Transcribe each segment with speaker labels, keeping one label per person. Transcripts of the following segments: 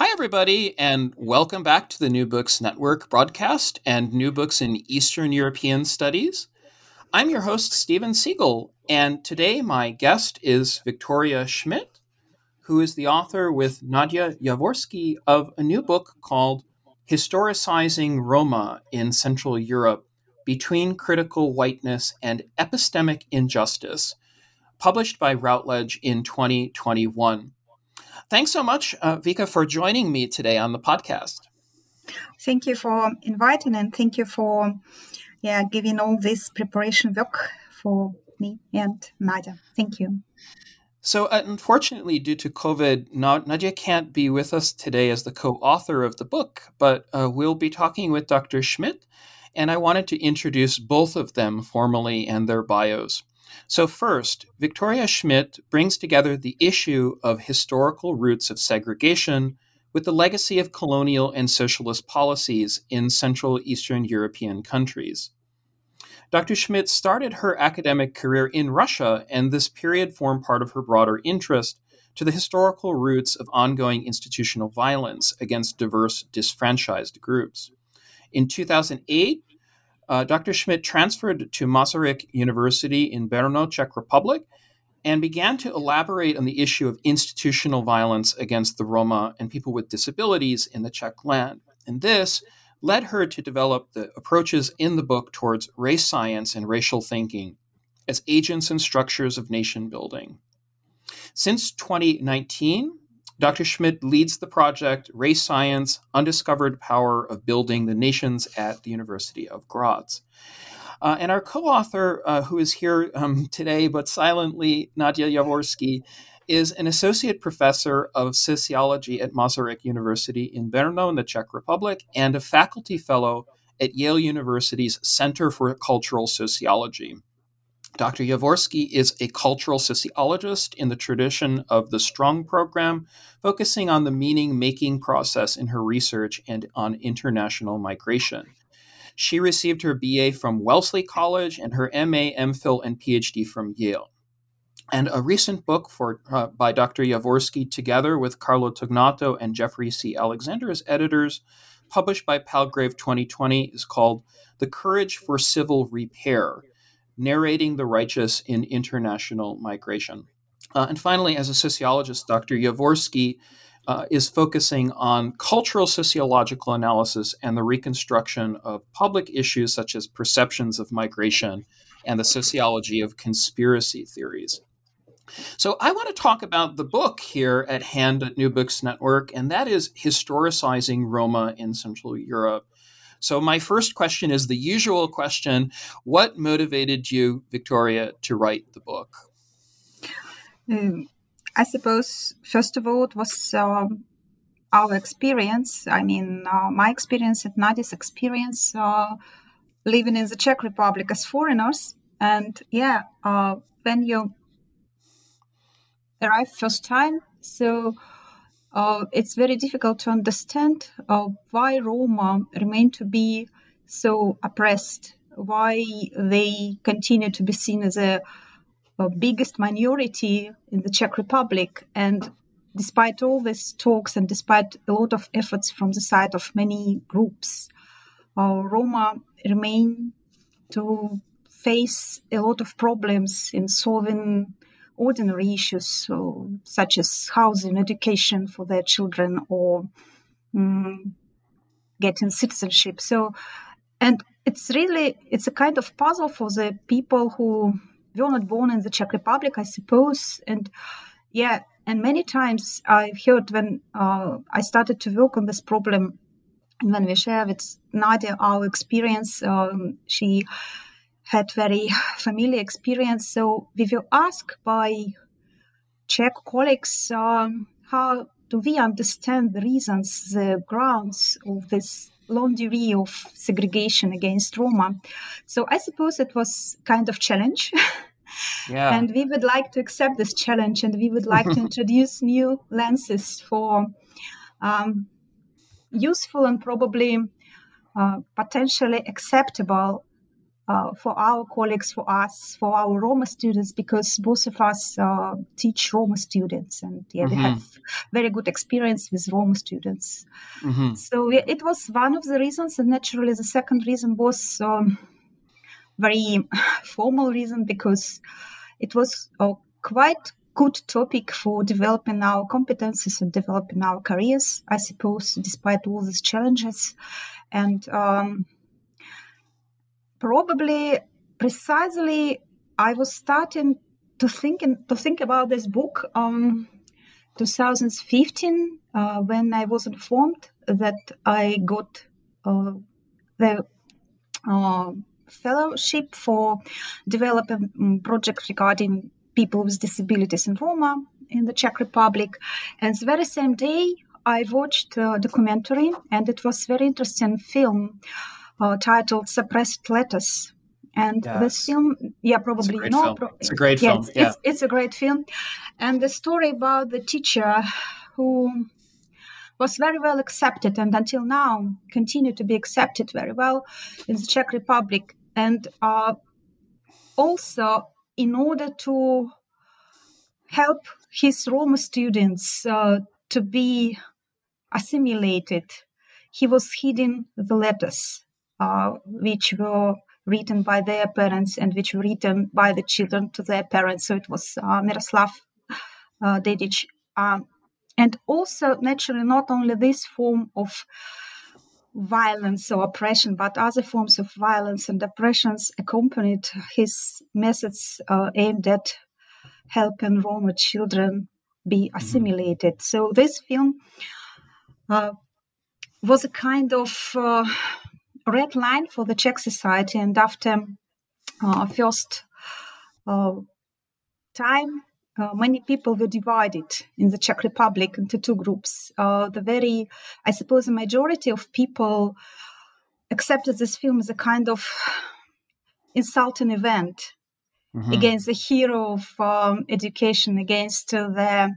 Speaker 1: Hi, everybody, and welcome back to the New Books Network broadcast and New Books in Eastern European Studies. I'm your host, Steven Seegel, and today my guest is Victoria Shmidt, who is the author with Nadia Jaworsky of a new book called Historicizing Roma in Central Europe Between Critical Whiteness and Epistemic Injustice, published by Routledge in 2021. Thanks so much, uh, Vika, for joining me today on the podcast.
Speaker 2: Thank you for inviting and thank you for yeah giving all this preparation work for me and Nadia. Thank you.
Speaker 1: So, uh, unfortunately, due to COVID, Nadia can't be with us today as the co author of the book, but uh, we'll be talking with Dr. Shmidt, and I wanted to introduce both of them formally and their bios. So, first, Victoria Shmidt brings together the issue of historical roots of segregation with the legacy of colonial and socialist policies in Central Eastern European countries. Dr. Shmidt started her academic career in Russia, and this period formed part of her broader interest to the historical roots of ongoing institutional violence against diverse disfranchised groups. In 2008, uh, Dr. Shmidt transferred to Masaryk University in Brno, Czech Republic, and began to elaborate on the issue of institutional violence against the Roma and people with disabilities in the Czech land. And this led her to develop the approaches in the book towards race science and racial thinking as agents and structures of nation building. Since 2019, Dr. Shmidt leads the project Race Science Undiscovered Power of Building the Nations at the University of Graz. Uh, and our co author, uh, who is here um, today but silently, Nadia Jaworsky, is an associate professor of sociology at Masaryk University in Brno in the Czech Republic and a faculty fellow at Yale University's Center for Cultural Sociology. Dr. Jaworsky is a cultural sociologist in the tradition of the Strong program, focusing on the meaning making process in her research and on international migration. She received her BA from Wellesley College and her MA, MPhil, and PhD from Yale. And a recent book for, uh, by Dr. Jaworsky, together with Carlo Tognato and Jeffrey C. Alexander as editors, published by Palgrave 2020, is called The Courage for Civil Repair narrating the righteous in international migration. Uh, and finally, as a sociologist, Dr. Jaworsky uh, is focusing on cultural sociological analysis and the reconstruction of public issues such as perceptions of migration and the sociology of conspiracy theories. So, I want to talk about the book here at hand at New Books Network, and that is Historicizing Roma in Central Europe. So, my first question is the usual question What motivated you, Victoria, to write the book?
Speaker 2: Um, I suppose, first of all, it was um, our experience. I mean, uh, my experience and Nadia's experience uh, living in the Czech Republic as foreigners. And yeah, uh, when you arrive first time, so uh, it's very difficult to understand uh, why Roma remain to be so oppressed, why they continue to be seen as a, a biggest minority in the Czech Republic. And despite all these talks and despite a lot of efforts from the side of many groups, uh, Roma remain to face a lot of problems in solving ordinary issues so, such as housing, education for their children, or um, getting citizenship. So, and it's really it's a kind of puzzle for the people who were not born in the Czech Republic, I suppose. And yeah, and many times I've heard when uh, I started to work on this problem, and when we share with Nadia our experience, um, she had very familiar experience. So we will ask by Czech colleagues um, how do we understand the reasons, the grounds of this long degree of segregation against Roma. So I suppose it was kind of challenge. Yeah. and we would like to accept this challenge and we would like to introduce new lenses for um, useful and probably uh, potentially acceptable uh, for our colleagues, for us, for our Roma students, because both of us uh, teach Roma students, and yeah, mm-hmm. we have very good experience with Roma students. Mm-hmm. So yeah, it was one of the reasons, and naturally, the second reason was um, very formal reason because it was a quite good topic for developing our competences and developing our careers, I suppose, despite all these challenges, and. Um, probably precisely I was starting to think in, to think about this book um 2015 uh, when I was informed that I got uh, the uh, fellowship for developing project regarding people with disabilities in Roma in the Czech Republic, and the very same day I watched a documentary, and it was very interesting film uh, titled Suppressed Letters. And yes. this film, yeah, probably
Speaker 1: you know,
Speaker 2: pro-
Speaker 1: it's a great yeah, film.
Speaker 2: It's, yeah. It's, it's, a great film. And the story about the teacher who was very well accepted and until now continue to be accepted very well in the Czech Republic. And uh, also, in order to help his Roma students uh, to be assimilated, he was hiding the letters uh, which were written by their parents and which were written by the children to their parents. So it was uh, Miroslav uh, Dedic. Um, and also, naturally, not only this form of violence or oppression, but other forms of violence and oppressions accompanied his methods uh, aimed at helping Roma children be mm-hmm. assimilated. So this film uh, was a kind of uh, red line for the Czech society. And after uh, first uh, time, uh, many people were divided in the Czech Republic into two groups. Uh, the very, I suppose, a majority of people accepted this film as a kind of insulting event mm-hmm. against the hero of um, education, against uh, the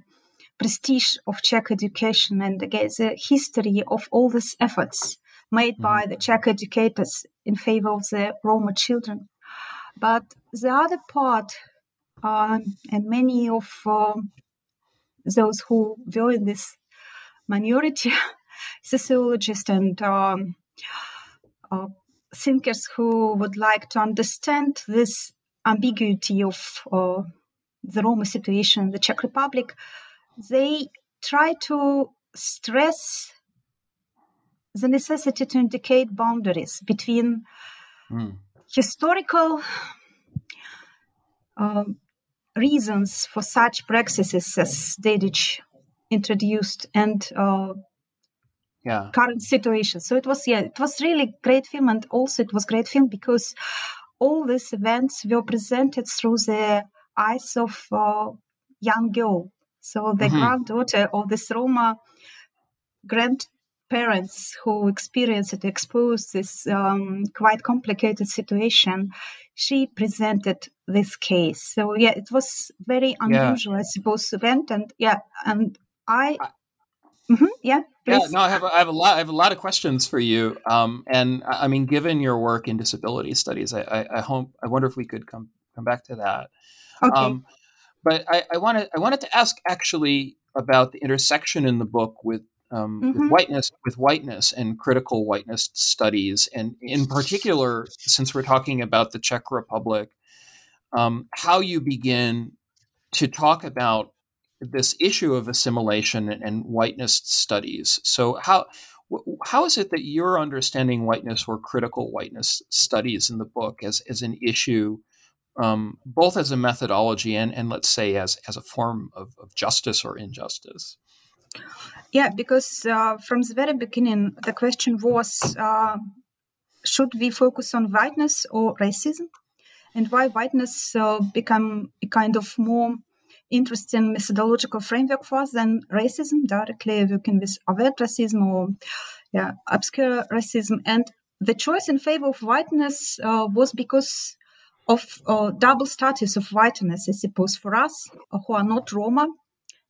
Speaker 2: prestige of Czech education, and against the history of all these efforts made mm-hmm. by the Czech educators in favor of the Roma children. But the other part, um, and many of um, those who were in this minority, sociologists and um, uh, thinkers who would like to understand this ambiguity of uh, the Roma situation in the Czech Republic, they try to stress the necessity to indicate boundaries between mm. historical uh, reasons for such practices as Dedic introduced and uh, yeah. current situation. So it was, yeah, it was really great film, and also it was great film because all these events were presented through the eyes of a young girl. So the mm-hmm. granddaughter of this Roma grand parents who experienced and exposed this um, quite complicated situation, she presented this case. So yeah, it was very unusual, yeah. I suppose, event, and yeah, and I. Mm-hmm, yeah,
Speaker 1: please. yeah. No, I have, I have a lot. I have a lot of questions for you. Um, and I mean, given your work in disability studies, I, I, I hope I wonder if we could come come back to that. Okay. Um, but I, I wanted I wanted to ask actually about the intersection in the book with um, mm-hmm. with whiteness with whiteness and critical whiteness studies and in particular since we're talking about the czech republic um, how you begin to talk about this issue of assimilation and whiteness studies. So how how is it that you're understanding whiteness or critical whiteness studies in the book as, as an issue, um, both as a methodology and, and let's say as, as a form of, of justice or injustice?
Speaker 2: Yeah, because uh, from the very beginning, the question was uh, should we focus on whiteness or racism? And why whiteness uh, become a kind of more interesting methodological framework for us than racism, directly working with overt racism or yeah, obscure racism. And the choice in favor of whiteness uh, was because of uh, double status of whiteness, I suppose, for us who are not Roma.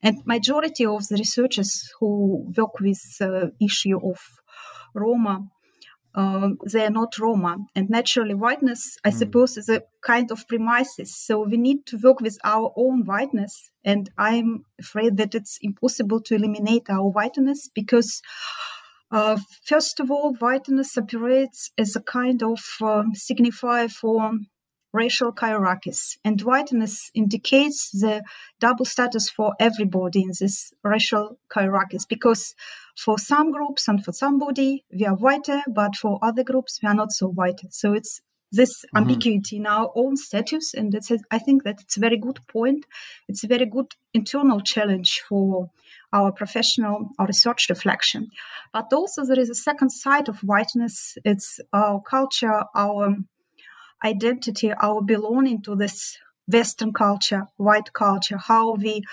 Speaker 2: And majority of the researchers who work with uh, issue of Roma um, they are not Roma. And naturally, whiteness, I mm. suppose, is a kind of premises. So we need to work with our own whiteness. And I'm afraid that it's impossible to eliminate our whiteness because, uh, first of all, whiteness operates as a kind of um, signifier for racial hierarchies. And whiteness indicates the double status for everybody in this racial hierarchies because for some groups and for somebody we are whiter, but for other groups we are not so white. So it's this mm-hmm. ambiguity in our own status, and it's a, I think that it's a very good point. It's a very good internal challenge for our professional or research reflection. But also there is a second side of whiteness. It's our culture, our identity, our belonging to this Western culture, white culture, how we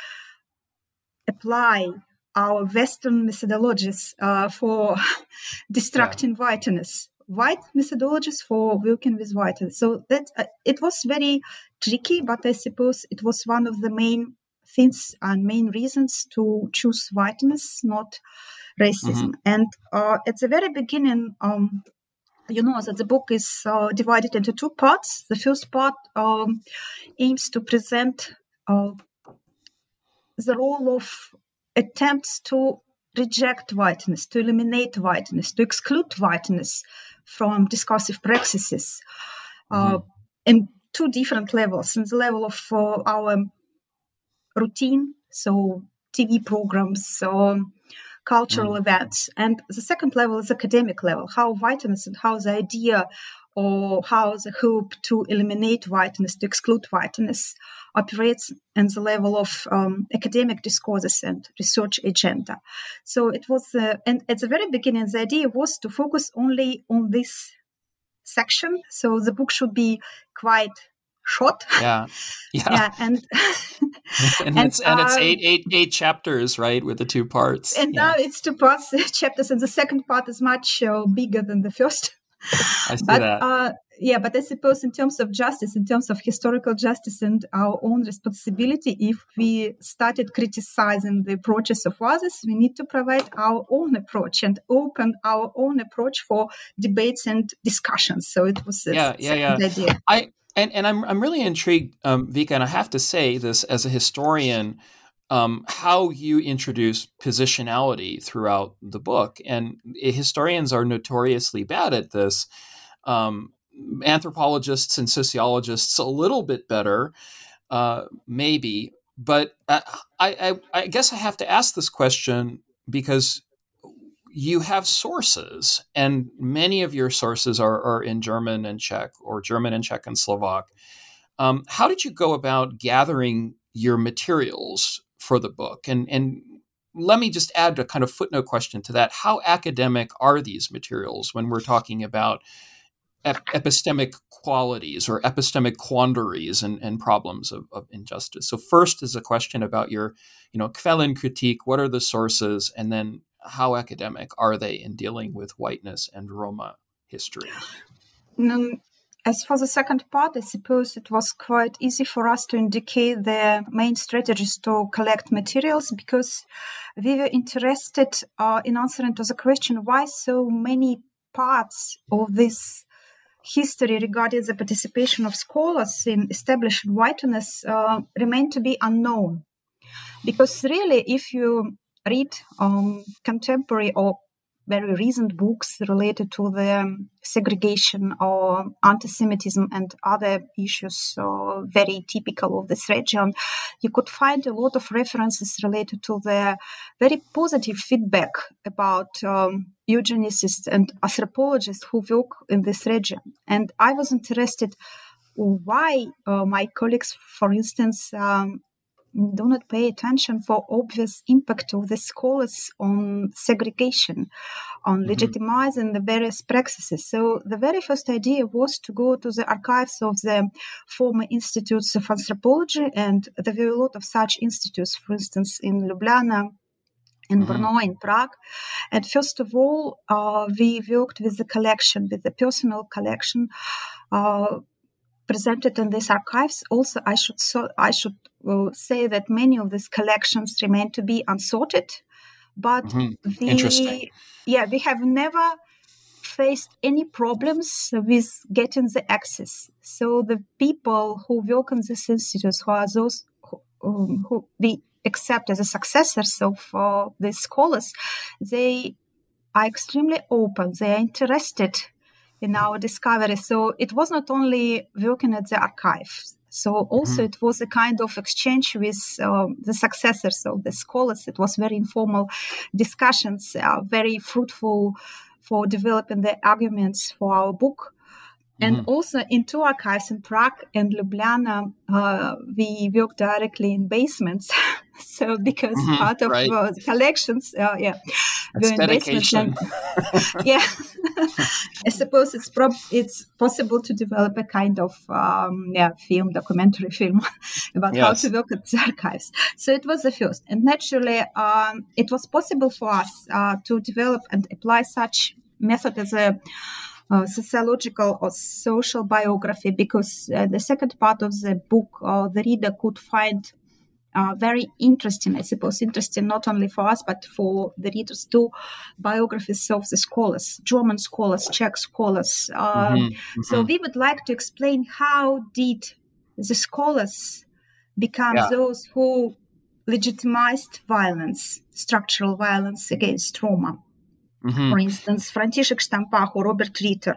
Speaker 2: apply our Western methodologies uh, for distracting yeah. whiteness, white methodologies for working with whiteness. So that uh, it was very tricky, but I suppose it was one of the main things and main reasons to choose whiteness, not racism. Mm-hmm. And uh, at the very beginning, um, you know that the book is uh, divided into two parts. The first part um, aims to present uh, the role of attempts to reject whiteness, to eliminate whiteness, to exclude whiteness from discursive practices uh, mm-hmm. in two different levels. In the level of uh, our routine, so TV programs, um, cultural mm. events. And the second level is academic level, how whiteness and how the idea or how the hope to eliminate whiteness, to exclude whiteness, operates in the level of um, academic discourses and research agenda. So it was, uh, and at the very beginning, the idea was to focus only on this section. So the book should be quite short.
Speaker 1: Yeah,
Speaker 2: yeah, yeah and
Speaker 1: and, and, it's and it's eight eight eight chapters, right, with the two parts.
Speaker 2: And yeah. now it's two parts chapters, and the second part is much uh, bigger than the first.
Speaker 1: I see but, that.
Speaker 2: Uh, yeah, but I suppose in terms of justice, in terms of historical justice and our own responsibility, if we started criticizing the approaches of others, we need to provide our own approach and open our own approach for debates and discussions. So it was a yeah, yeah, yeah. idea.
Speaker 1: I and and I'm I'm really intrigued, um, Vika, and I have to say this as a historian, um, how you introduce positionality throughout the book, and historians are notoriously bad at this. Um, anthropologists and sociologists a little bit better, uh, maybe, but I, I I guess I have to ask this question because you have sources, and many of your sources are, are in German and Czech, or German and Czech and Slovak. Um, how did you go about gathering your materials for the book? And and let me just add a kind of footnote question to that: How academic are these materials when we're talking about ep- epistemic qualities or epistemic quandaries and, and problems of, of, injustice? So first is a question about your, you know, Quellenkritik. What are the sources, and then how academic are they in dealing with whiteness and Roma history?
Speaker 2: Um, as for the second part, I suppose it was quite easy for us to indicate the main strategies to collect materials because we were interested uh, in answering to the question why so many parts of this history regarding the participation of scholars in establishing whiteness uh, remain to be unknown. Because really, if you read um, contemporary or very recent books related to the segregation or anti-Semitism and other issues uh, very typical of this region, you could find a lot of references related to the very positive feedback about um, eugenicists and anthropologists who work in this region. And I was interested why uh, my colleagues, for instance, um, do not pay attention for obvious impact of the scholars on segregation, on mm-hmm. legitimizing the various practices. So the very first idea was to go to the archives of the former institutes of anthropology, and there were a lot of such institutes, for instance, in Ljubljana, in mm-hmm. Brno, in Prague. And first of all, uh, we worked with the collection, with the personal collection. Uh, presented in these archives. Also, I should so, I should uh, say that many of these collections remain to be unsorted, but
Speaker 1: mm-hmm. we,
Speaker 2: yeah, we have never faced any problems with getting the access. So the people who work in these institutes, who are those who, um, who we accept as the successors of uh, the scholars, they are extremely open. They are interested in our discovery. So it was not only working at the archives. So also mm-hmm. it was a kind of exchange with uh, the successors of the scholars. It was very informal discussions, uh, very fruitful for developing the arguments for our book. And mm-hmm. also in two archives in Prague and Ljubljana, uh, we work directly in basements. so because mm-hmm, part of right. uh, the collections, uh, yeah,
Speaker 1: That's dedication.
Speaker 2: And, yeah, I suppose it's prob- it's possible to develop a kind of um, yeah film, documentary film about yes. how to work at the archives. So it was the first, and naturally, um, it was possible for us uh, to develop and apply such method as a uh, sociological or social biography because uh, the second part of the book uh, the reader could find uh, very interesting, I suppose, interesting not only for us but for the readers too. Biographies of the scholars, German scholars, Czech scholars. Um, mm-hmm. Mm-hmm. So we would like to explain how did the scholars become yeah. those who legitimized violence, structural violence against Roma. Mm-hmm. For instance, František Štampach or Robert Ritter,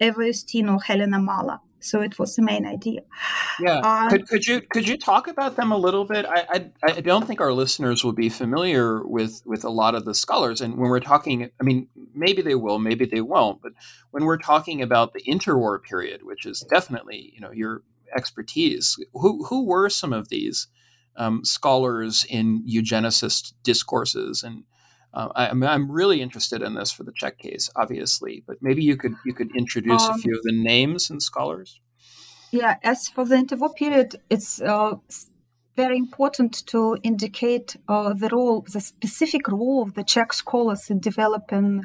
Speaker 2: Eva Justino, Helena Mala. So it was the main idea.
Speaker 1: Yeah. Uh, could, could you could you talk about them a little bit? I, I, I don't think our listeners will be familiar with with a lot of the scholars. And when we're talking, I mean, maybe they will, maybe they won't. But when we're talking about the interwar period, which is definitely you know your expertise, who who were some of these um, scholars in eugenicist discourses and uh, I, am I'm really interested in this for the Czech case, obviously, but maybe you could you could introduce um, a few of the names and scholars.
Speaker 2: Yeah, as for the interwar period, it's uh, very important to indicate uh, the role, the specific role of the Czech scholars in developing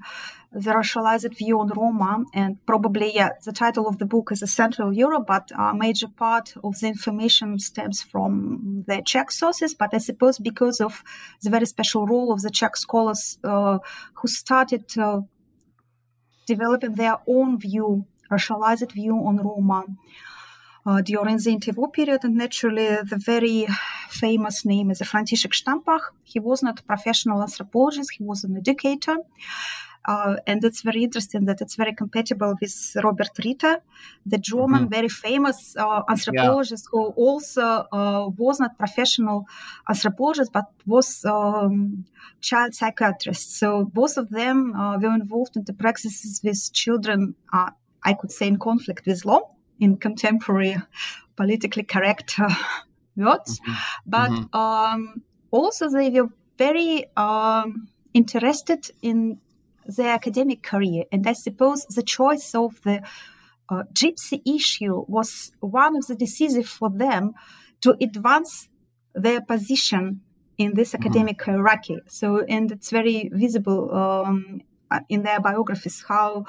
Speaker 2: the racialized view on Roma. And probably, yeah, the title of the book is a Central Europe, but a major part of the information stems from the Czech sources. But I suppose because of the very special role of the Czech scholars uh, who started uh, developing their own view, racialized view on Roma uh, during the interwar period. And naturally, the very famous name is František Štampach. He was not a professional anthropologist, he was an educator. Uh, and it's very interesting that it's very compatible with Robert Ritter, the German, mm-hmm. very famous uh, anthropologist yeah. who also uh, was not professional anthropologist but was um, child psychiatrist. So both of them uh, were involved in the practices with children. Uh, I could say in conflict with law in contemporary politically correct uh, words, mm-hmm. but mm-hmm. Um, also they were very um, interested in their academic career, and I suppose the choice of the uh, gypsy issue was one of the decisive for them to advance their position in this mm-hmm. academic hierarchy. So, and it's very visible um, in their biographies how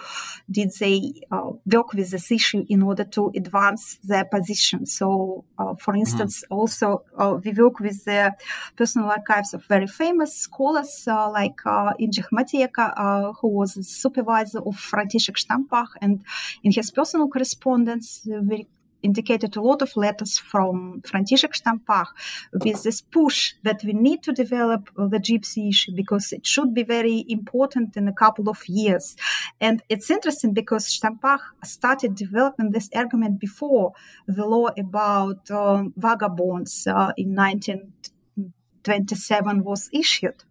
Speaker 2: did they uh, work with this issue in order to advance their position so uh, for mm-hmm. instance mm-hmm. also uh, we work with the personal archives of very famous scholars uh, like uh, Jindřich Matiegka who was the supervisor of František Štampach and in his personal correspondence we indicated a lot of letters from František Štampach with this push that we need to develop the gypsy issue because it should be very important in a couple of years. And it's interesting because Štampach started developing this argument before the law about um, vagabonds uh, in 1927 was issued.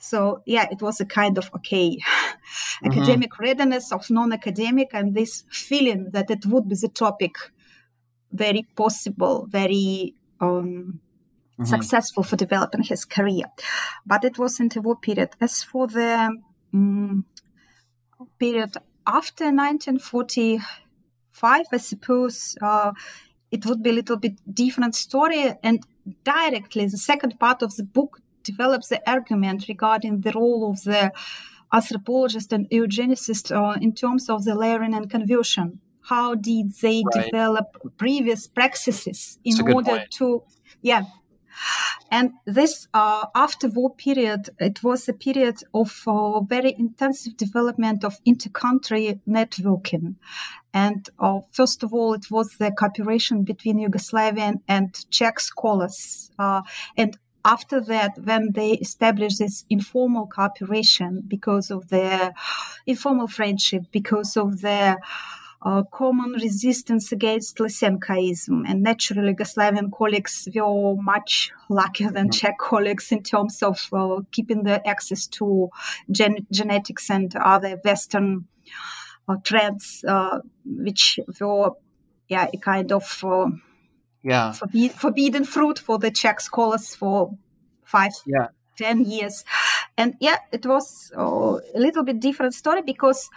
Speaker 2: So yeah, it was a kind of okay mm-hmm. academic readiness of non-academic and this feeling that it would be the topic very possible, very um, mm-hmm. successful for developing his career. But it was in the war period. As for the um, period after 1945, I suppose uh, it would be a little bit different story. And directly, the second part of the book develops the argument regarding the role of the anthropologist and eugenicist uh, in terms of the layering and conversion. How did they right. develop previous practices in order point. to, yeah. And this uh, after war period, it was a period of uh, very intensive development of inter-country networking. And uh, first of all, it was the cooperation between Yugoslavian and Czech scholars. Uh, and after that, when they established this informal cooperation because of their informal friendship, because of their uh, common resistance against Lysenkoism. And naturally, Yugoslavian colleagues were much luckier than. Czech colleagues in terms of uh, keeping the access to gen- genetics and other Western uh, trends, uh, which were yeah, a kind of uh,
Speaker 1: yeah
Speaker 2: forbid, forbidden fruit for the Czech scholars for five,
Speaker 1: yeah.
Speaker 2: ten years. And yeah, it was oh, a little bit different story because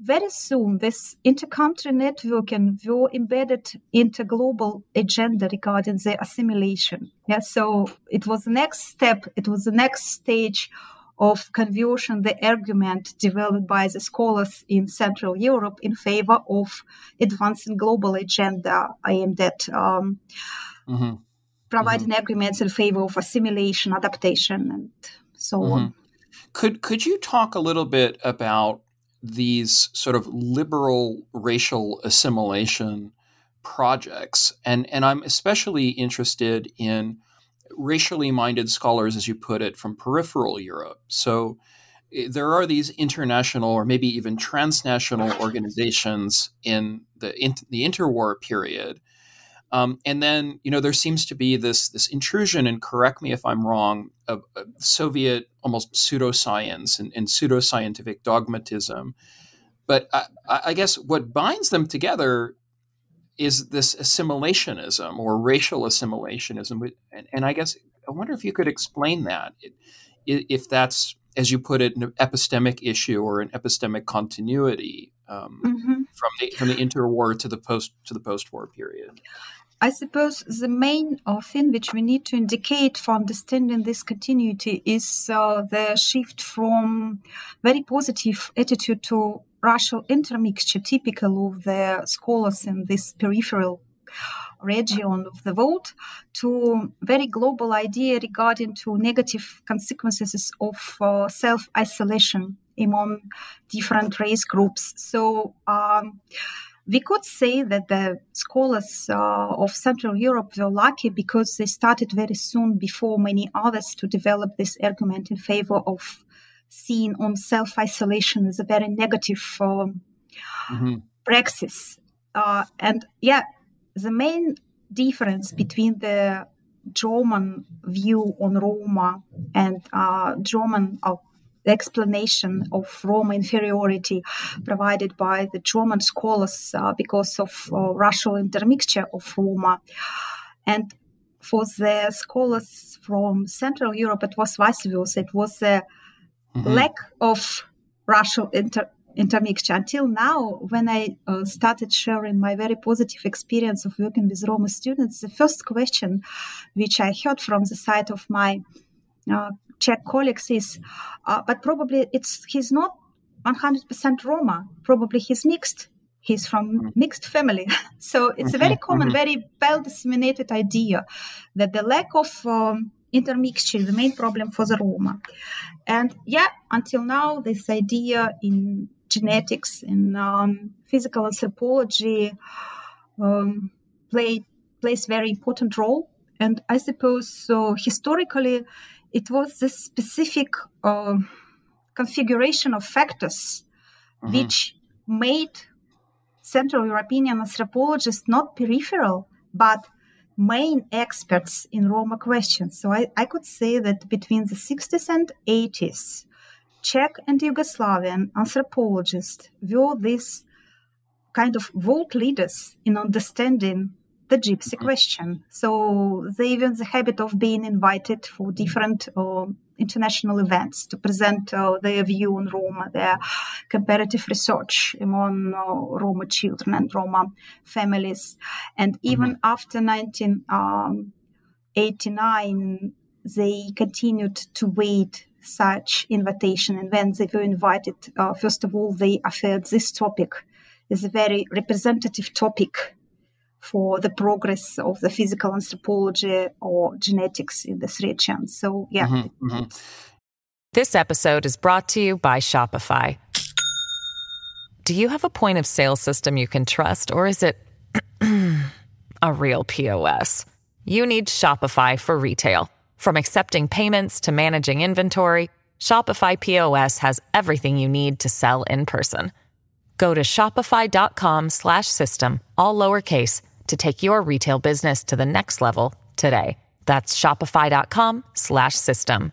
Speaker 2: very soon this intercountry network and were embedded into global agenda regarding the assimilation. Yeah, so it was the next step, it was the next stage of conversion, the argument developed by the scholars in Central Europe in favor of advancing global agenda aimed at um, mm-hmm. providing mm-hmm. agreements in favor of assimilation, adaptation, and so mm-hmm. on.
Speaker 1: Could could you talk a little bit about these sort of liberal racial assimilation projects, and and I'm especially interested in racially minded scholars, as you put it, from peripheral Europe. So eh, there are these international or maybe even transnational organizations in the in, the interwar period. Um, and then, you know, there seems to be this this intrusion, and correct me if I'm wrong, of, of Soviet almost pseudoscience and, and pseudoscientific dogmatism. But I, I guess what binds them together is this assimilationism or racial assimilationism. And, and I guess I wonder if you could explain that, if that's, as you put it, an epistemic issue or an epistemic continuity um, mm-hmm. from the from the interwar to the post to the post-war period.
Speaker 2: I suppose the main thing which we need to indicate for understanding this continuity is uh, the shift from very positive attitude to racial intermixture typical of the scholars in this peripheral region of the world to very global idea regarding to negative consequences of uh, self-isolation among different race groups. So um, we could say that the scholars uh, of Central Europe were lucky because they started very soon before many others to develop this argument in favor of seeing on self isolation as a very negative um, mm-hmm. praxis. Uh, and yeah, the main difference between the German view on Roma and uh, German uh, explanation of Roma inferiority provided by the German scholars uh, because of uh, racial intermixture of Roma. And for the scholars from Central Europe, it was vice versa. It was a mm-hmm. lack of racial inter- intermixture. Until now, when I uh, started sharing my very positive experience of working with Roma students, the first question which I heard from the side of my uh, Czech colleagues is, uh, but probably it's he's not 100% Roma. Probably he's mixed. He's from mm-hmm. mixed family. so it's a very mm-hmm. common, mm-hmm. very well disseminated idea that the lack of um, intermixture is the main problem for the Roma. And yeah, until now, this idea in genetics, in um, physical anthropology, um, play plays very important role. And I suppose so historically, it was this specific uh, configuration of factors mm-hmm. which made Central European anthropologists not peripheral, but main experts in Roma questions. So I, I could say that between the 60s and 80s, Czech and Yugoslavian anthropologists were these kind of world leaders in understanding the gypsy mm-hmm. question. So they even the habit of being invited for different uh, international events to present uh, their view on Roma, their comparative research among uh, Roma children and Roma families. And even mm-hmm. after 1989, um, they continued to wait such invitation. And when they were invited, uh, first of all, they offered this topic is a very representative topic for the progress of the physical anthropology or genetics in this region. So, yeah. Mm-hmm, mm-hmm.
Speaker 3: This episode is brought to you by Shopify. Do you have a point of sale system you can trust, or is it a real POS? You need Shopify for retail. From accepting payments to managing inventory, Shopify POS has everything you need to sell in person. Go to shopify.com/system all lowercase to take your retail business to the next level today. That's shopify.com slash system.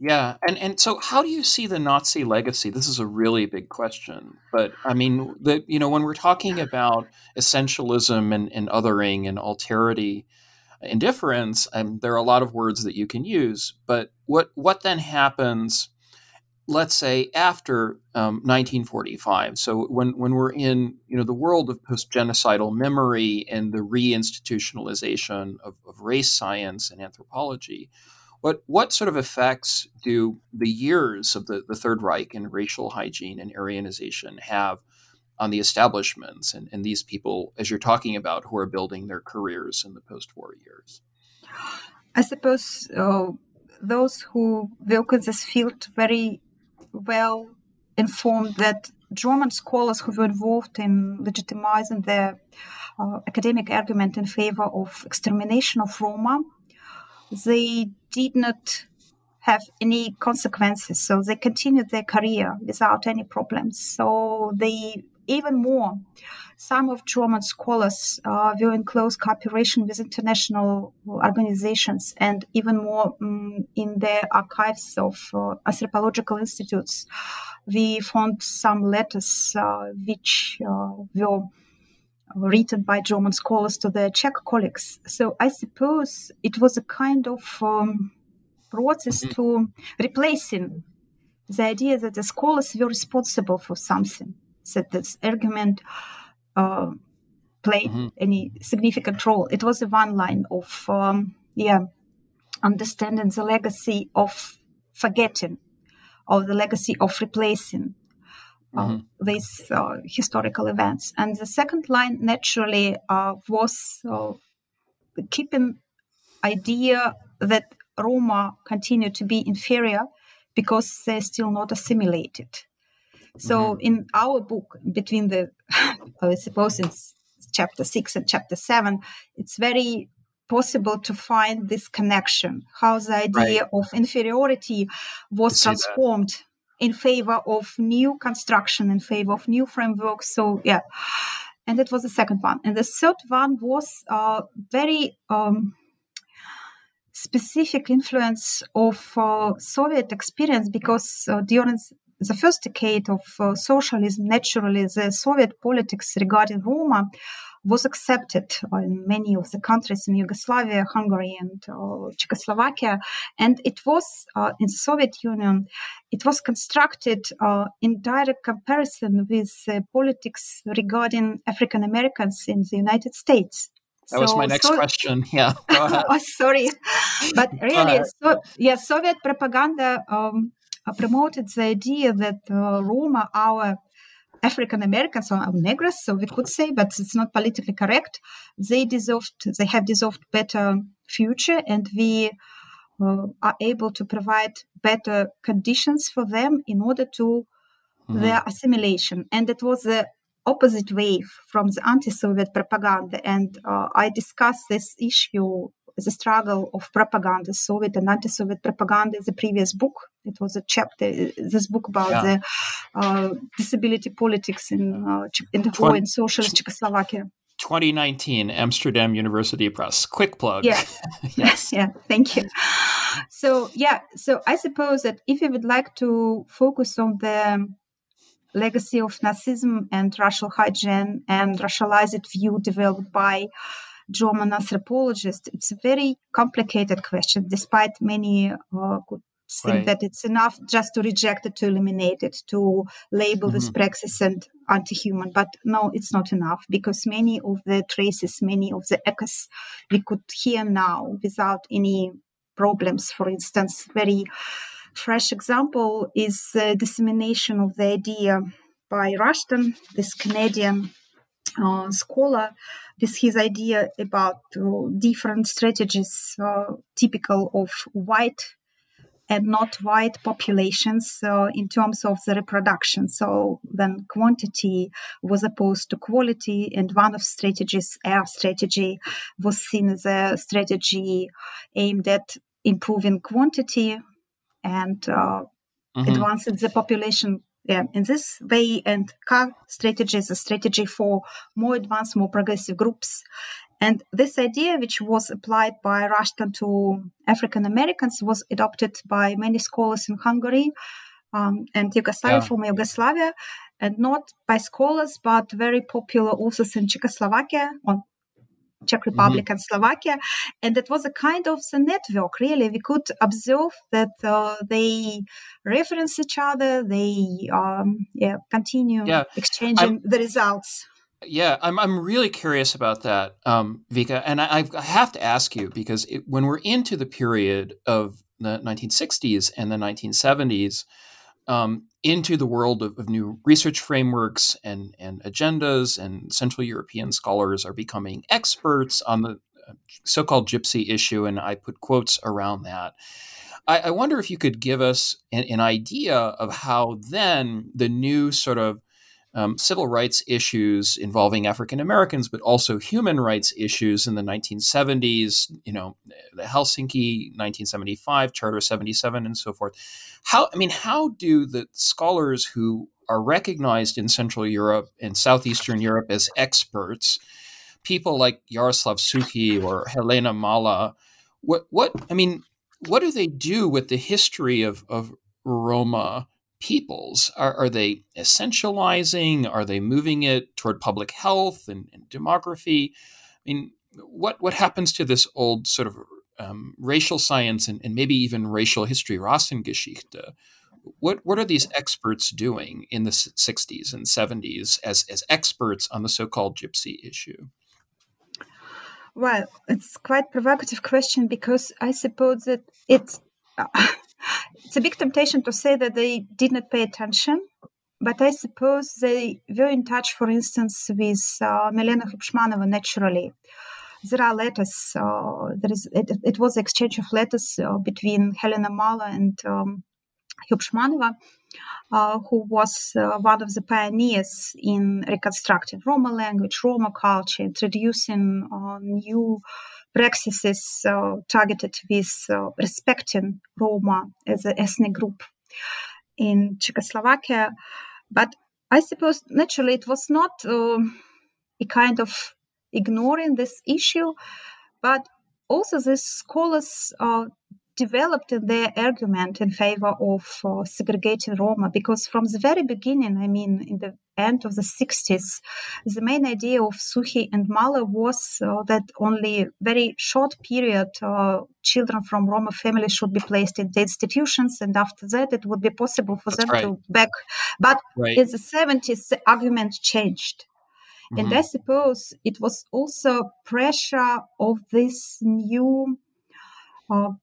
Speaker 1: Yeah, and and so how do you see the Nazi legacy? This is a really big question, but I mean, the you know when we're talking about essentialism and, and othering and alterity, indifference, and there are a lot of words that you can use. But what what then happens? Let's say after um, 1945 so when, when we're in you know the world of post-genocidal memory and the reinstitutionalization of, of race science and anthropology what what sort of effects do the years of the, the third reich and racial hygiene and aryanization have on the establishments and, and these people as you're talking about who are building their careers in the post-war years?
Speaker 2: I suppose uh, those who work in this field very well informed that German scholars who were involved in legitimizing the uh, academic argument in favor of extermination of Roma, they did not have any consequences. So they continued their career without any problems. So they even more, some of German scholars uh, were in close cooperation with international organizations, and even more um, in the archives of uh, anthropological institutes, we found some letters uh, which uh, were written by German scholars to their Czech colleagues. So I suppose it was a kind of um, process mm-hmm. to replacing the idea that the scholars were responsible for something that this argument uh, played mm-hmm. any significant role. It was a one line of um, yeah understanding the legacy of forgetting or the legacy of replacing uh, mm-hmm. these uh, historical events. And the second line naturally uh, was uh, keeping idea that Roma continue to be inferior because they're still not assimilated. So mm-hmm. in our book, between the, I suppose it's chapter six and chapter seven, it's very possible to find this connection, how the idea right. of inferiority was transformed that. in favor of new construction, in favor of new frameworks. So yeah, and that was the second one. And the third one was uh, very um, specific influence of uh, Soviet experience because uh, during the first decade of uh, socialism, naturally, the Soviet politics regarding Roma was accepted in many of the countries in Yugoslavia, Hungary, and uh, Czechoslovakia. And it was uh, in the Soviet Union, it was constructed uh, in direct comparison with politics regarding African Americans in the United States.
Speaker 1: That so, was my next so, question. Yeah.
Speaker 2: oh, sorry. But really, so, yeah, Soviet propaganda um, promoted the idea that uh, Roma, our African Americans or Negros, so we could say, but it's not politically correct. They deserved, they have deserved better future, and we uh, are able to provide better conditions for them in order to mm-hmm. their assimilation. And it was the opposite wave from the anti-Soviet propaganda, and uh, I discussed this issue the struggle of propaganda, Soviet and anti-Soviet propaganda, in the previous book. It was a chapter, this book about yeah. the uh, disability politics in uh, in the war in socialist Czechoslovakia.
Speaker 1: 2019 Amsterdam University Press. Quick plug.
Speaker 2: Yeah. yes. yeah. Thank you. So yeah. So I suppose that if you would like to focus on the legacy of Nazism and racial hygiene and racialized view developed by German anthropologist, it's a very complicated question, despite many uh, could think right. that it's enough just to reject it, to eliminate it, to label mm-hmm. this praxis and anti-human. But no, it's not enough because many of the traces, many of the echoes we could hear now without any problems. For instance, very fresh example is the dissemination of the idea by Rushton, this Canadian uh, scholar with his idea about uh, different strategies uh, typical of white and not white populations uh, in terms of the reproduction. So then quantity was opposed to quality, and one of strategies, r strategy, was seen as a strategy aimed at improving quantity and uh, mm-hmm. advancing the population yeah, in this way, and CAR strategy is a strategy for more advanced, more progressive groups. And this idea, which was applied by Rushton to African Americans, was adopted by many scholars in Hungary um, and Yugoslavia, yeah. former Yugoslavia, and not by scholars, but very popular authors in Czechoslovakia, on Czech mm-hmm. Republic mm-hmm. and Slovakia. And it was a kind of the network, really. We could observe that uh, they reference each other, they um, yeah, continue yeah. exchanging I'm, the results.
Speaker 1: Yeah, I'm, I'm really curious about that, um, Vika. And I, I have to ask you because it, when we're into the period of the 1960s and the 1970s, um, into the world of, of, new research frameworks and, and agendas, and Central European scholars are becoming experts on the uh, so called gypsy issue, and I put quotes around that. I, I wonder if you could give us an, an, idea of how then the new sort of um, civil rights issues involving African Americans, but also human rights issues in the 1970s, you know, the Helsinki 1975, Charter 77, and so forth. How, I mean, how do the scholars who are recognized in Central Europe and Southeastern Europe as experts, people like Jaroslav Suchý or Helena Mala, what, what, I mean, what do they do with the history of, of Roma? Peoples? Are, are they essentializing? Are they moving it toward public health and, and demography? I mean, what what happens to this old sort of um, racial science and, and, maybe even racial history, Rassengeschichte? What what are these experts doing in the 60s and 70s as as experts on the so-called gypsy issue?
Speaker 2: Well, it's quite provocative question because I suppose that it's it's a big temptation to say that they did not pay attention, but I suppose they were in touch, for instance, with uh, Milena Hübschmannová naturally. There are letters. Uh, there is it, it, was exchange of letters uh, between Helena Mala and um, uh, who was uh, one of the pioneers in reconstructing Roma language, Roma culture, introducing uh, new practices uh, targeted with uh, respecting Roma as an ethnic group in Czechoslovakia. But I suppose naturally it was not uh, a kind of ignoring this issue, but also the scholars uh, developed their argument in favor of uh, segregating Roma because from the very beginning, I mean, in the end of the 60s, the main idea of Suchý and Mala was uh, that only very short period uh, children from Roma families should be placed in the institutions, and after that it would be possible for them
Speaker 1: right.
Speaker 2: to back. But right. in the 70s, the argument changed. Mm-hmm. And I suppose it was also pressure of this new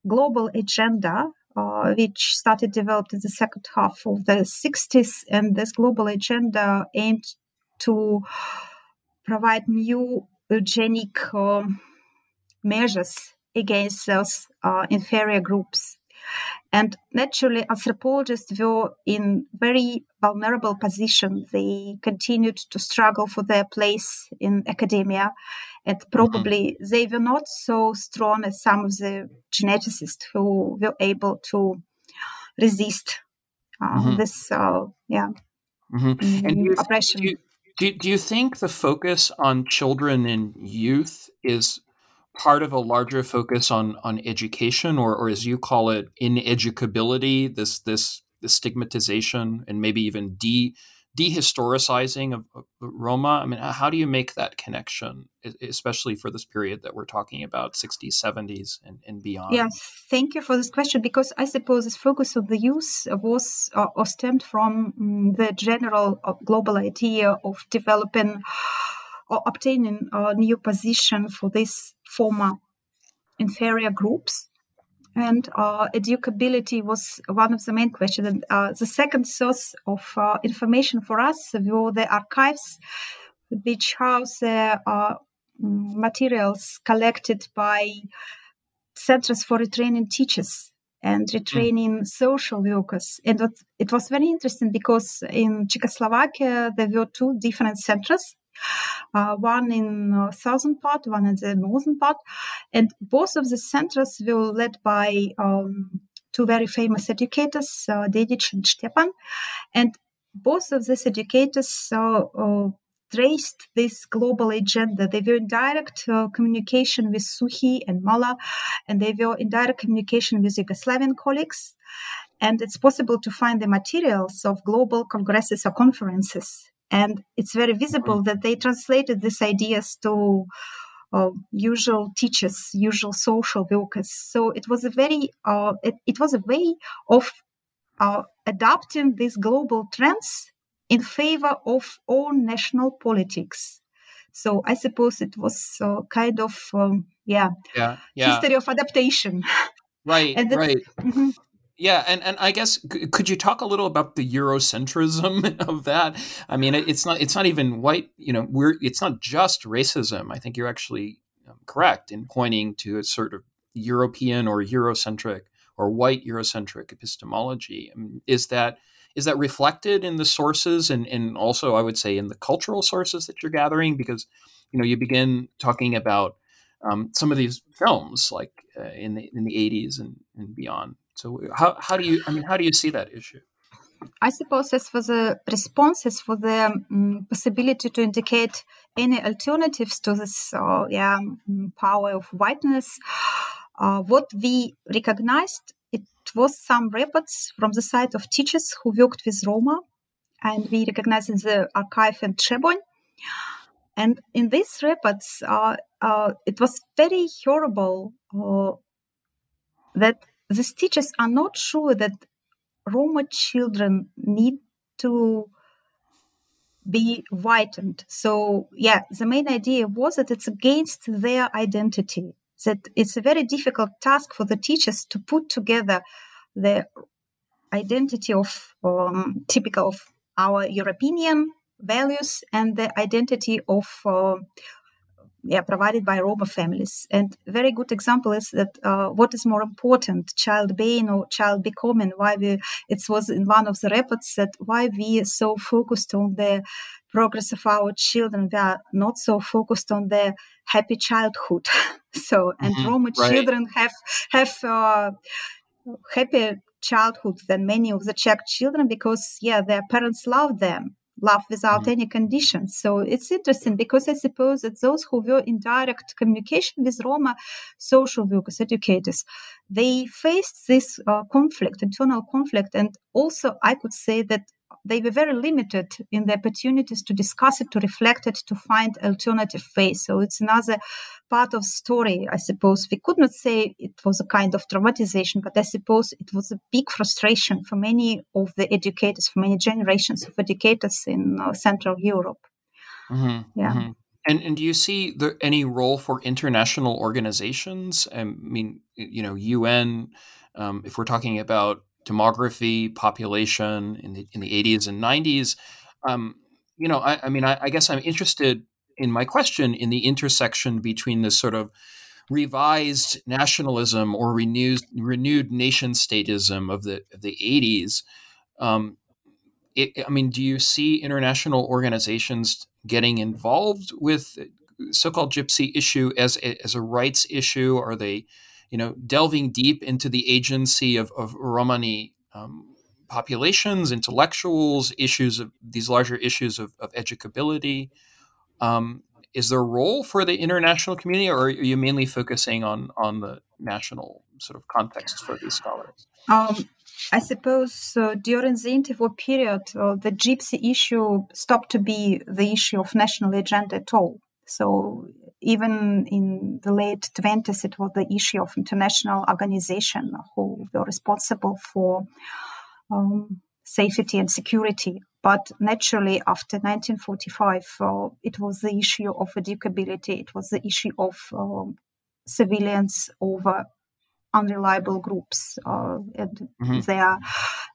Speaker 2: global agenda uh, which started developed in the second half of the 60s. And this global agenda aimed to provide new eugenic um, measures against those uh, inferior groups. And naturally, anthropologists were in very vulnerable position. They continued to struggle for their place in academia, and probably mm-hmm. they were not so strong as some of the geneticists who were able to resist uh, mm-hmm. this, uh, yeah,
Speaker 1: mm-hmm. Mm, oppression. Do you, do, do you think the focus on children and youth is part of a larger focus on on education, or, or as you call it, ineducability? This this the stigmatization and maybe even de dehistoricizing of, Roma? I mean, how do you make that connection, especially for this period that we're talking about, 60s, 70s, and, and beyond?
Speaker 2: Yeah, thank you for this question because I suppose this focus of the youth was uh, or stemmed from um, the general uh, global idea of developing or obtaining a new position for these former inferior groups and uh, educability was one of the main questions. And uh, the second source of uh, information for us were the archives, which house the uh, materials collected by centers for retraining teachers and retraining mm. social workers. And it was very interesting because in Czechoslovakia there were two different centers uh, one in uh, southern part, one in the northern part, and both of the centers were led by um, two very famous educators, uh, Dedic and Stepan, and both of these educators uh, uh, traced this global agenda. They were in direct uh, communication with Suchý and Mala, and they were in direct communication with Yugoslavian colleagues. And it's possible to find the materials of global congresses or conferences and it's very visible mm-hmm. that they translated these ideas to uh, usual teachers, usual social workers. So it was a very, uh, it, it, was a way of uh, adapting these global trends in favor of own national politics. So I suppose it was uh, kind of, um, yeah,
Speaker 1: yeah, yeah,
Speaker 2: history of adaptation.
Speaker 1: Right, right. Mm-hmm. Yeah, and, and I guess could you talk a little about the Eurocentrism of that? I mean, it's not it's not even white. You know, we're it's not just racism. I think you're actually um, correct in pointing to a sort of European or Eurocentric or white Eurocentric epistemology. Mean, is that is that reflected in the sources and, and also I would say in the cultural sources that you're gathering? Because you know you begin talking about um, some of these films like uh, in the in the 80s and, and beyond so how, how do you I mean how do you see that issue?
Speaker 2: I suppose as for the responses for the um, possibility to indicate any alternatives to this uh, yeah, mm, power of whiteness, uh, what we recognized it was some reports from the side of teachers who worked with Roma, and we recognized in the archive in Trebon. And in these reports, uh, uh it was very horrible uh, that these teachers are not sure that Roma children need to be whitened. So, yeah, the main idea was that it's against their identity, that it's a very difficult task for the teachers to put together the identity of um, typical of our European values and the identity of uh, yeah, provided by Roma families. And very good example is that uh, what is more important, child being or child becoming? Why we? It was in one of the reports that why we are so focused on the progress of our children. We are not so focused on the happy childhood. so, and mm-hmm, Roma right. children have have uh, happy childhood than many of the Czech children because yeah, their parents love them love without mm-hmm. any conditions. So it's interesting because I suppose that those who were in direct communication with Roma social workers, educators, they faced this uh, conflict, internal conflict. And also, I could say that they were very limited in the opportunities to discuss it, to reflect it, to find alternative ways. So it's another part of story, I suppose. We could not say it was a kind of traumatization, but I suppose it was a big frustration for many of the educators, for many generations of educators in uh, Central Europe.
Speaker 1: Mm-hmm, yeah. Mm-hmm. And, and do you see there any role for international organizations? I mean, you know, UN. Um, if we're talking about demography, population in the in the 80s and 90s. Um, you know, I, I mean, I, I, guess I'm interested in my question in the intersection between this sort of revised nationalism or renewed renewed nation statism of the of the 80s um, it, I mean, do you see international organizations getting involved with so-called gypsy issue as a, as a rights issue? Are they, you know, delving deep into the agency of, of Romani um, populations, intellectuals, issues of these larger issues of, of educability? Um, is there a role for the international community, or are you mainly focusing on on the national sort of context for these scholars?
Speaker 2: Um, I suppose uh, during the interwar period, uh, the gypsy issue stopped to be the issue of national agenda at all. So even in the late 20s, it was the issue of international organization who were responsible for um, safety and security. But naturally, after 1945, uh, it was the issue of educability. It was the issue of um, civilians over unreliable groups uh, and mm-hmm. their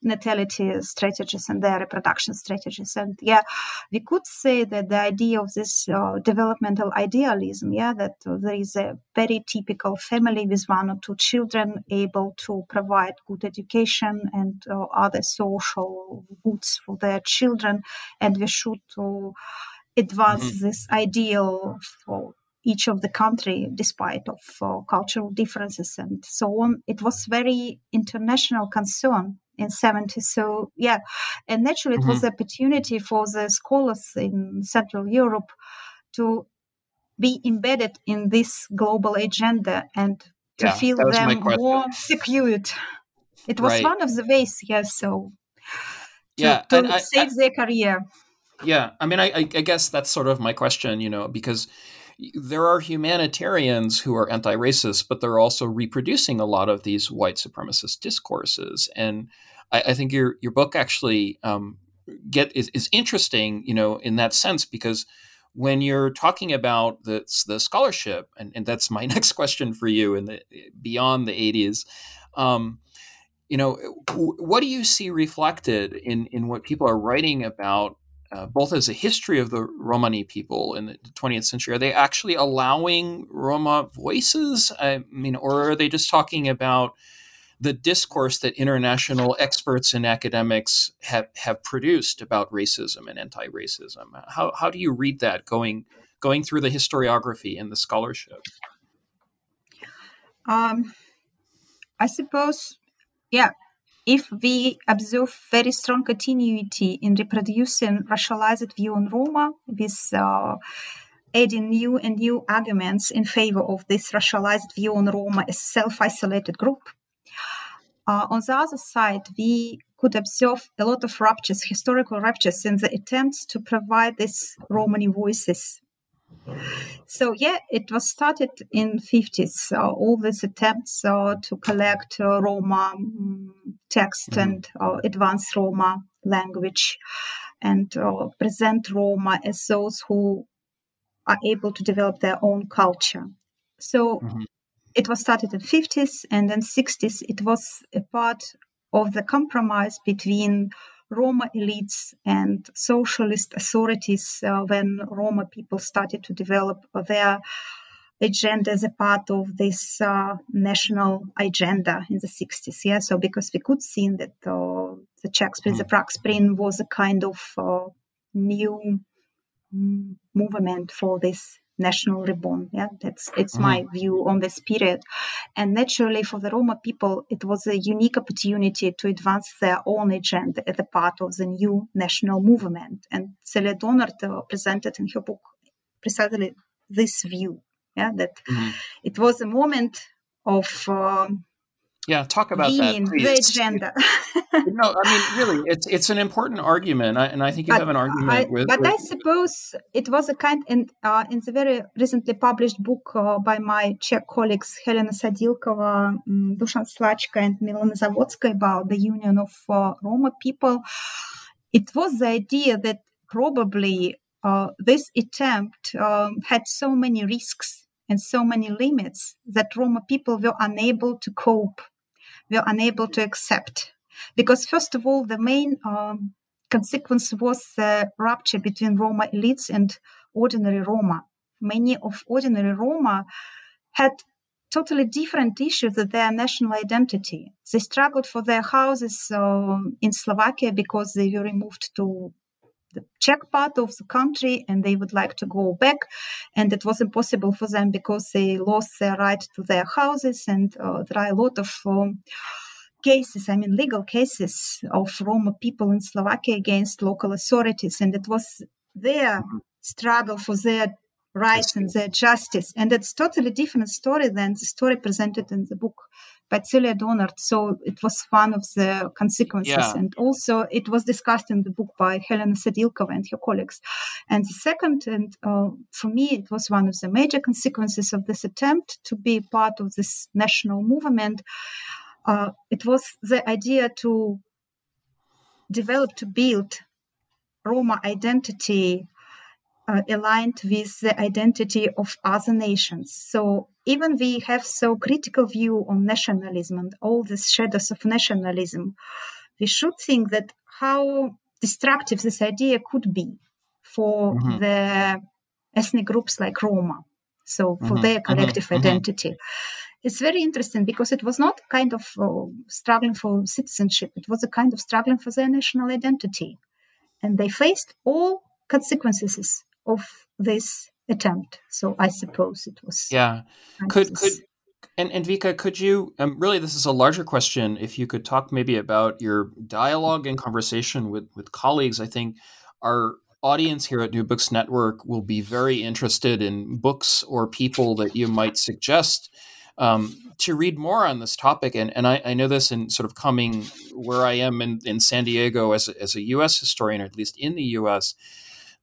Speaker 2: natality strategies and their reproduction strategies. And yeah, we could say that the idea of this uh, developmental idealism, yeah, that there is a very typical family with one or two children able to provide good education and uh, other social goods for their children, and we should uh, advance mm-hmm. this ideal for each of the country despite of uh, cultural differences and so on it was very international concern in 70 so yeah and naturally mm-hmm. it was an mm-hmm. opportunity for the scholars in central europe to be embedded in this global agenda and to yeah, feel them more secured it was right. one of the ways yes so to, yeah, to I, save I, their career
Speaker 1: yeah i mean I, I guess that's sort of my question you know because there are humanitarians who are anti-racist, but they're also reproducing a lot of these white supremacist discourses. And I, I think your your book actually um, get is, is interesting, you know, in that sense because when you're talking about the, the scholarship, and, and that's my next question for you, in the beyond the 80s, um, you know, what do you see reflected in in what people are writing about uh, both as a history of the Romani people in the 20th century, are they actually allowing Roma voices? I mean, or are they just talking about the discourse that international experts and academics have, have produced about racism and anti-racism? How, how do you read that going going through the historiography and the scholarship?
Speaker 2: Um, I suppose, yeah, if we observe very strong continuity in reproducing racialized view on Roma with uh, adding new and new arguments in favor of this racialized view on Roma as self-isolated group. Uh, on the other side, we could observe a lot of ruptures, historical ruptures, in the attempts to provide these Romani voices so yeah, it was started in 50s. Uh, all these attempts uh, to collect uh, Roma um, text mm-hmm. and uh, advanced Roma language and uh, present Roma as those who are able to develop their own culture. So mm-hmm. it was started in 50s and then 60s it was a part of the compromise between Roma elites and socialist authorities uh, when Roma people started to develop their agenda as a part of this uh, national agenda in the 60s. Yeah, so because we could see that uh, the Czech Spring, mm. the Prague Spring was a kind of uh, new movement for this national reborn. Yeah, that's it's mm-hmm. my view on this period. And naturally, for the Roma people, it was a unique opportunity to advance their own agenda as a part of the new national movement. And Celia Donert uh, presented in her book precisely this view. Yeah, that mm-hmm. it was a moment of um,
Speaker 1: yeah, talk about that.
Speaker 2: The agenda.
Speaker 1: no, I mean, really, it's it's an important argument, and I think you but have an argument
Speaker 2: I,
Speaker 1: with.
Speaker 2: But
Speaker 1: with...
Speaker 2: I suppose it was a kind in uh, in the very recently published book uh, by my Czech colleagues Helena Sadilkova, um, Dusan Slachka, and Milena Zavodska about the union of uh, Roma people. It was the idea that probably uh, this attempt um, had so many risks and so many limits that Roma people were unable to cope were unable to accept. Because, first of all, the main um, consequence was the rupture between Roma elites and ordinary Roma. Many of ordinary Roma had totally different issues than their national identity. They struggled for their houses uh, in Slovakia because they were removed to the Czech part of the country and they would like to go back. And it was impossible for them because they lost their right to their houses. And uh, there are a lot of um, cases, I mean, legal cases of Roma people in Slovakia against local authorities. And it was their struggle for their rights and their justice. And it's totally different story than the story presented in the book by Celia Donert. So it was one of the consequences. Yeah. And also it was discussed in the book by Helena Sadilkova and her colleagues. And the second, and uh, for me, it was one of the major consequences of this attempt to be part of this national movement. Uh, it was the idea to develop, to build Roma identity uh, aligned with the identity of other nations. So even we have so critical view on nationalism and all these shadows of nationalism, we should think that how destructive this idea could be for mm-hmm. the ethnic groups like Roma. So for mm-hmm. their mm-hmm. collective mm-hmm. identity. It's very interesting because it was not kind of uh, struggling for citizenship. It was a kind of struggling for their national identity. And they faced all consequences of this attempt. So I suppose it was.
Speaker 1: Yeah. Could could and, and Vika, could you um, really? This is a larger question. If you could talk maybe about your dialogue and conversation with with colleagues, I think our audience here at New Books Network will be very interested in books or people that you might suggest um, to read more on this topic. And, and I, I, know this in sort of coming where I am in, in San Diego as a, as a U.S. historian, or at least in the U.S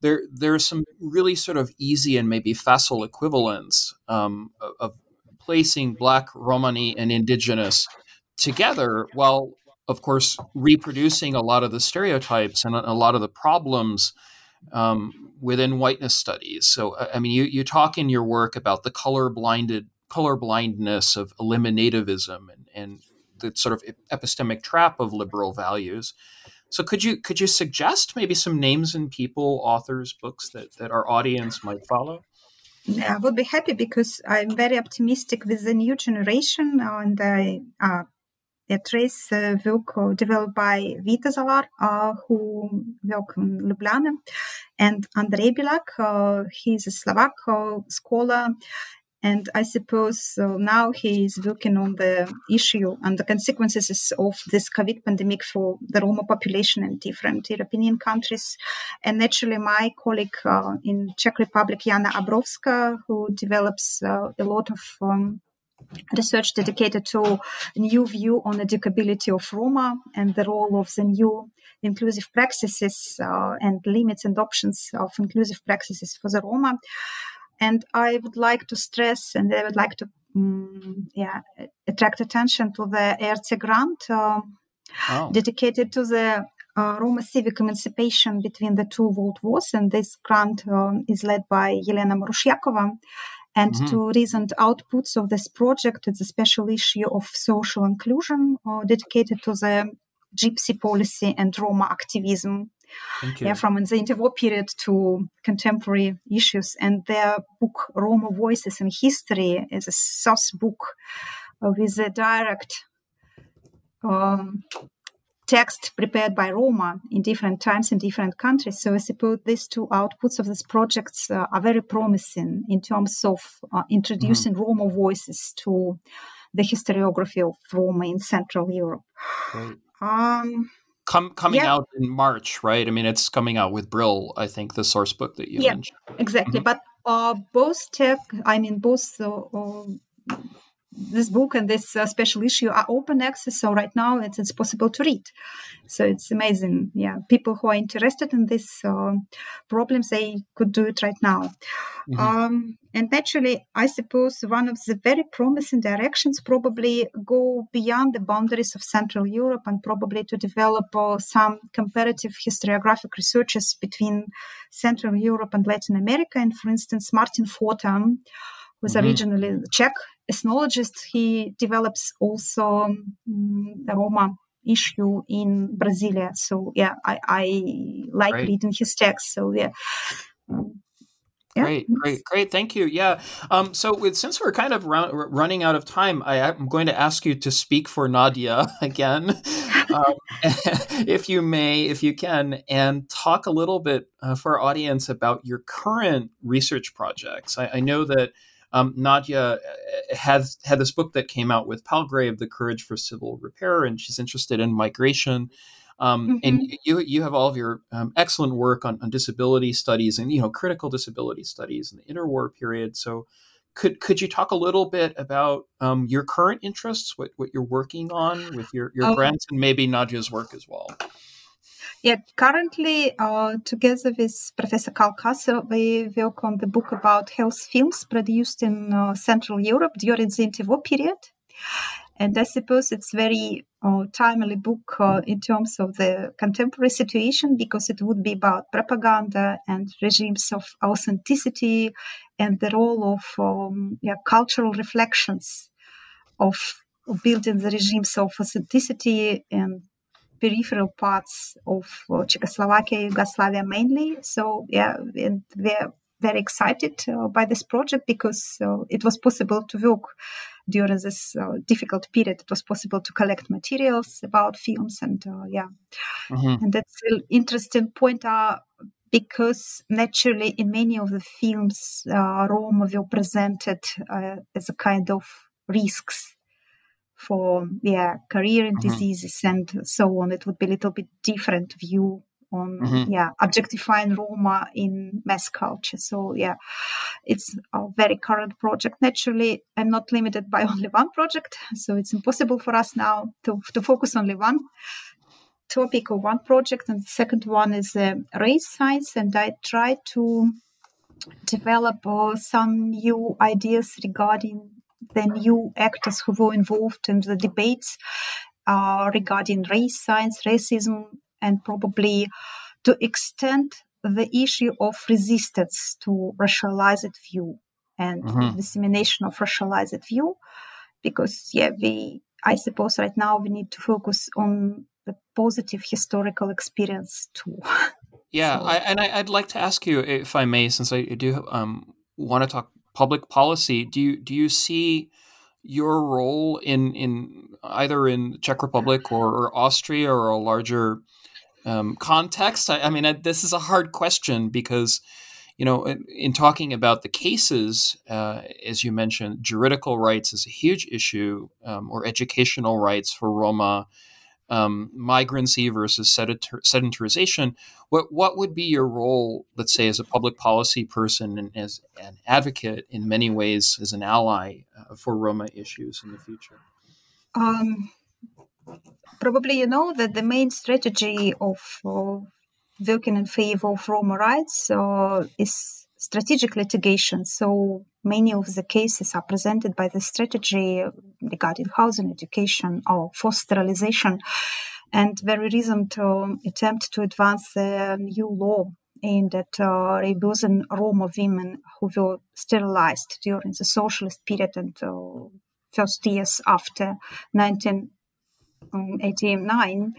Speaker 1: there there are some really sort of easy and maybe facile equivalents um, of, placing Black, Romani, and Indigenous together, while of course reproducing a lot of the stereotypes and a, lot of the problems um, within whiteness studies. So, I mean, you you talk in your work about the color blinded color blindness of eliminativism and, and the sort of epistemic trap of liberal values. So could you could you suggest maybe some names and people, authors, books that that our audience might follow?
Speaker 2: I would be happy because I'm very optimistic with the new generation and I uh, a trace uh, work developed by Vita Zalar, uh, who work in Ljubljana, and Andrei Belák. Uh, he's a Slovak uh, scholar and I suppose uh, now he is working on the issue and the consequences of this COVID pandemic for the Roma population in different European countries. And naturally, my colleague uh, in Czech Republic, Jana Obrovská, who develops uh, a lot of um, research dedicated to a new view on educability of Roma and the role of the new inclusive practices uh, and limits and options of inclusive practices for the Roma. And I would like to stress, and I would like to, um, yeah, attract attention to the ERC grant uh, oh. dedicated to the uh, Roma civic emancipation between the two world wars. And this grant um, is led by Yelena Marushiakova. And mm-hmm. two recent outputs of this project, it's a special issue of social inclusion uh, dedicated to the gypsy policy and Roma activism yeah, from the interwar period to contemporary issues. And their book, Roma Voices in History, is a source book with a direct um, text prepared by Roma in different times in different countries. So I suppose these two outputs of these projects uh, are very promising in terms of uh, introducing mm-hmm. Roma voices to the historiography of Roma in Central Europe.
Speaker 1: Um, Com- coming yeah. out in March, right? I mean, it's coming out with Brill, I think, the source book that you yeah, mentioned.
Speaker 2: Exactly. Mm-hmm. But uh, both tech, I mean, both uh, uh, this book and this uh, special issue are open access. So right now it's, it's possible to read. So it's amazing. Yeah, people who are interested in these uh, problems, they could do it right now. Mm-hmm. Um, and naturally I suppose one of the very promising directions probably go beyond the boundaries of Central Europe and probably to develop uh, some comparative historiographic researches between Central Europe and Latin America. And for instance, Martin Fotta was mm-hmm. originally Czech ethnologist. He develops also um, the Roma issue in Brasilia. So yeah, I, I like reading his text. So yeah.
Speaker 1: Yeah. Great, great, great. Thank you. Yeah. Um, so, with, since we're kind of run, running out of time, I, am going to ask you to speak for Nadia again, um, if you may, if you can, and talk a little bit uh, for our audience about your current research projects. I, I know that um, Nadia uh, has had this book that came out with Palgrave, The Courage for Civil Repair, and she's interested in migration. Um, mm-hmm. And you you have all of your um, excellent work on, on disability studies and you know critical disability studies in the interwar period. So could could you talk a little bit about um, your current interests, what what you're working on with your your oh. grants, and maybe Nadia's work as well?
Speaker 2: Yeah, currently, uh, together with Professor Karl Kaser, we work on the book about health films produced in uh, Central Europe during the interwar period. And I suppose it's very uh, timely book uh, in terms of the contemporary situation because it would be about propaganda and regimes of authenticity and the role of um, yeah, cultural reflections of, building the regimes of authenticity and peripheral parts of uh, Czechoslovakia, Yugoslavia mainly. So yeah, and we're very excited uh, by this project because uh, it was possible to work during this uh, difficult period. It was possible to collect materials about films, and uh, yeah, mm-hmm. and that's an interesting point. Uh, because naturally, in many of the films, uh, Roma were presented uh, as a kind of risks for yeah career and mm-hmm. diseases and so on. It would be a little bit different view on mm-hmm. yeah objectifying Roma in mass culture. So yeah, it's a very current project. Naturally, I'm not limited by only one project, so it's impossible for us now to to focus only one topic or one project. And the second one is uh, race science, and I try to develop uh, some new ideas regarding the new actors who were involved in the debates uh, regarding race science, racism, and probably to extend the issue of resistance to racialized view and mm-hmm. dissemination of racialized view because yeah we i suppose right now we need to focus on the positive historical experience too
Speaker 1: yeah so. I, and I, would like to ask you if i may since i do um, want to talk public policy do you do you see your role in in either in czech republic or, or austria or a larger um, context? I, I mean, I, this is a hard question because, you know, in, in talking about the cases, uh, as you mentioned, juridical rights is a huge issue, um, or educational rights for Roma, um, migrancy versus sedentar- sedentarization. What what would be your role, let's say, as a public policy person and as an advocate in many ways, as an ally uh, for Roma issues in the future?
Speaker 2: Um, probably you know that the main strategy of uh, working in favor of Roma rights uh, is strategic litigation. So many of the cases are presented by the strategy regarding housing, education, or forced sterilization, and very recent uh, attempt to advance a new law aimed at uh, Roma women who were sterilized during the socialist period and uh, first years after 19 um, 89.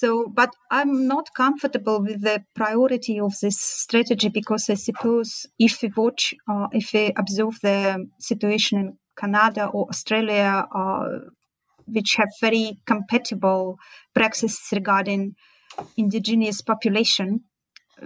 Speaker 2: So, but I'm not comfortable with the priority of this strategy because I suppose if we watch, uh, if we observe the situation in Canada or Australia, uh, which have very compatible practices regarding indigenous population,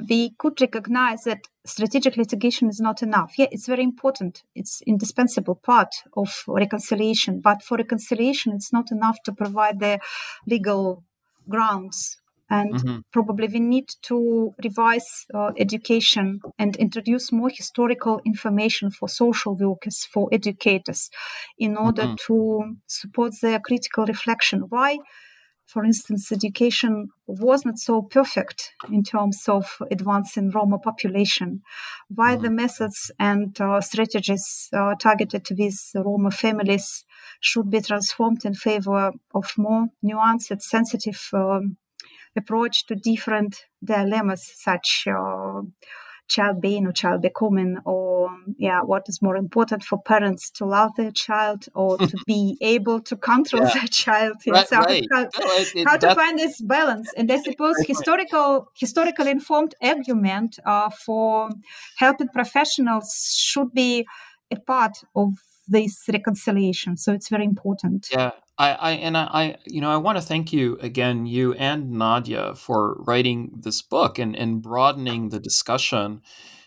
Speaker 2: we could recognize that strategic litigation is not enough. Yeah, it's very important. It's indispensable part of reconciliation. But for reconciliation, it's not enough to provide the legal grounds. And mm-hmm. probably we need to revise uh, education and introduce more historical information for social workers, for educators, in order mm-hmm. to support their critical reflection. Why? For instance, education was not so perfect in terms of advancing Roma population. Why the mm-hmm. methods and uh, strategies uh, targeted with Roma families should be transformed in favor of more nuanced, sensitive um, approach to different dilemmas, such uh, child being or child becoming or yeah what is more important for parents to love their child or to be able to control yeah. their child?
Speaker 1: Right, so right.
Speaker 2: how,
Speaker 1: no, it,
Speaker 2: it, how to find this balance? And i suppose historical historical informed argument uh, for helping professionals should be a part of this reconciliation. So it's very important.
Speaker 1: Yeah I, I and I, I, you know, I want to thank you again, you and Nadia, for writing this book and and broadening the discussion,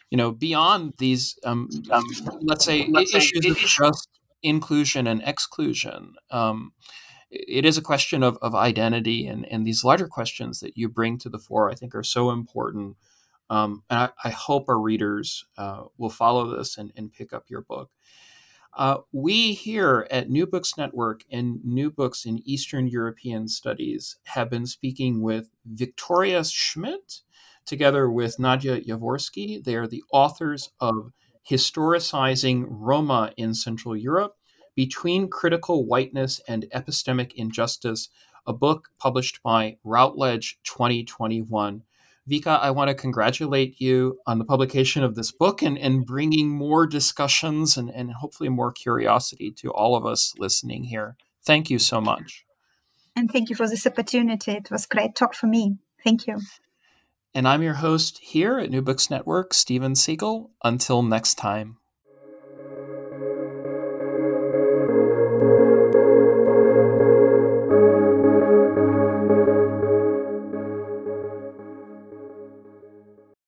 Speaker 1: you know, beyond these, um, um let's say, let's issues say, of just inclusion and exclusion. Um, it is a question of, of identity, and and these larger questions that you bring to the fore, I think, are so important. Um, and I, I, hope our readers uh, will follow this and, and pick up your book. Uh, we here at New Books Network and New Books in Eastern European Studies have been speaking with Victoria Shmidt together with Nadia Jaworsky. They are the authors of Historicizing Roma in Central Europe Between Critical Whiteness and Epistemic Injustice, a book published by Routledge 2021. Vika, I want to congratulate you on the publication of this book and, and bringing more discussions and, and hopefully more curiosity to all of us listening here. Thank you so much.
Speaker 2: And thank you for this opportunity. It was great talk for me. Thank you.
Speaker 1: And I'm your host here at New Books Network, Steven Seegel. Until next time.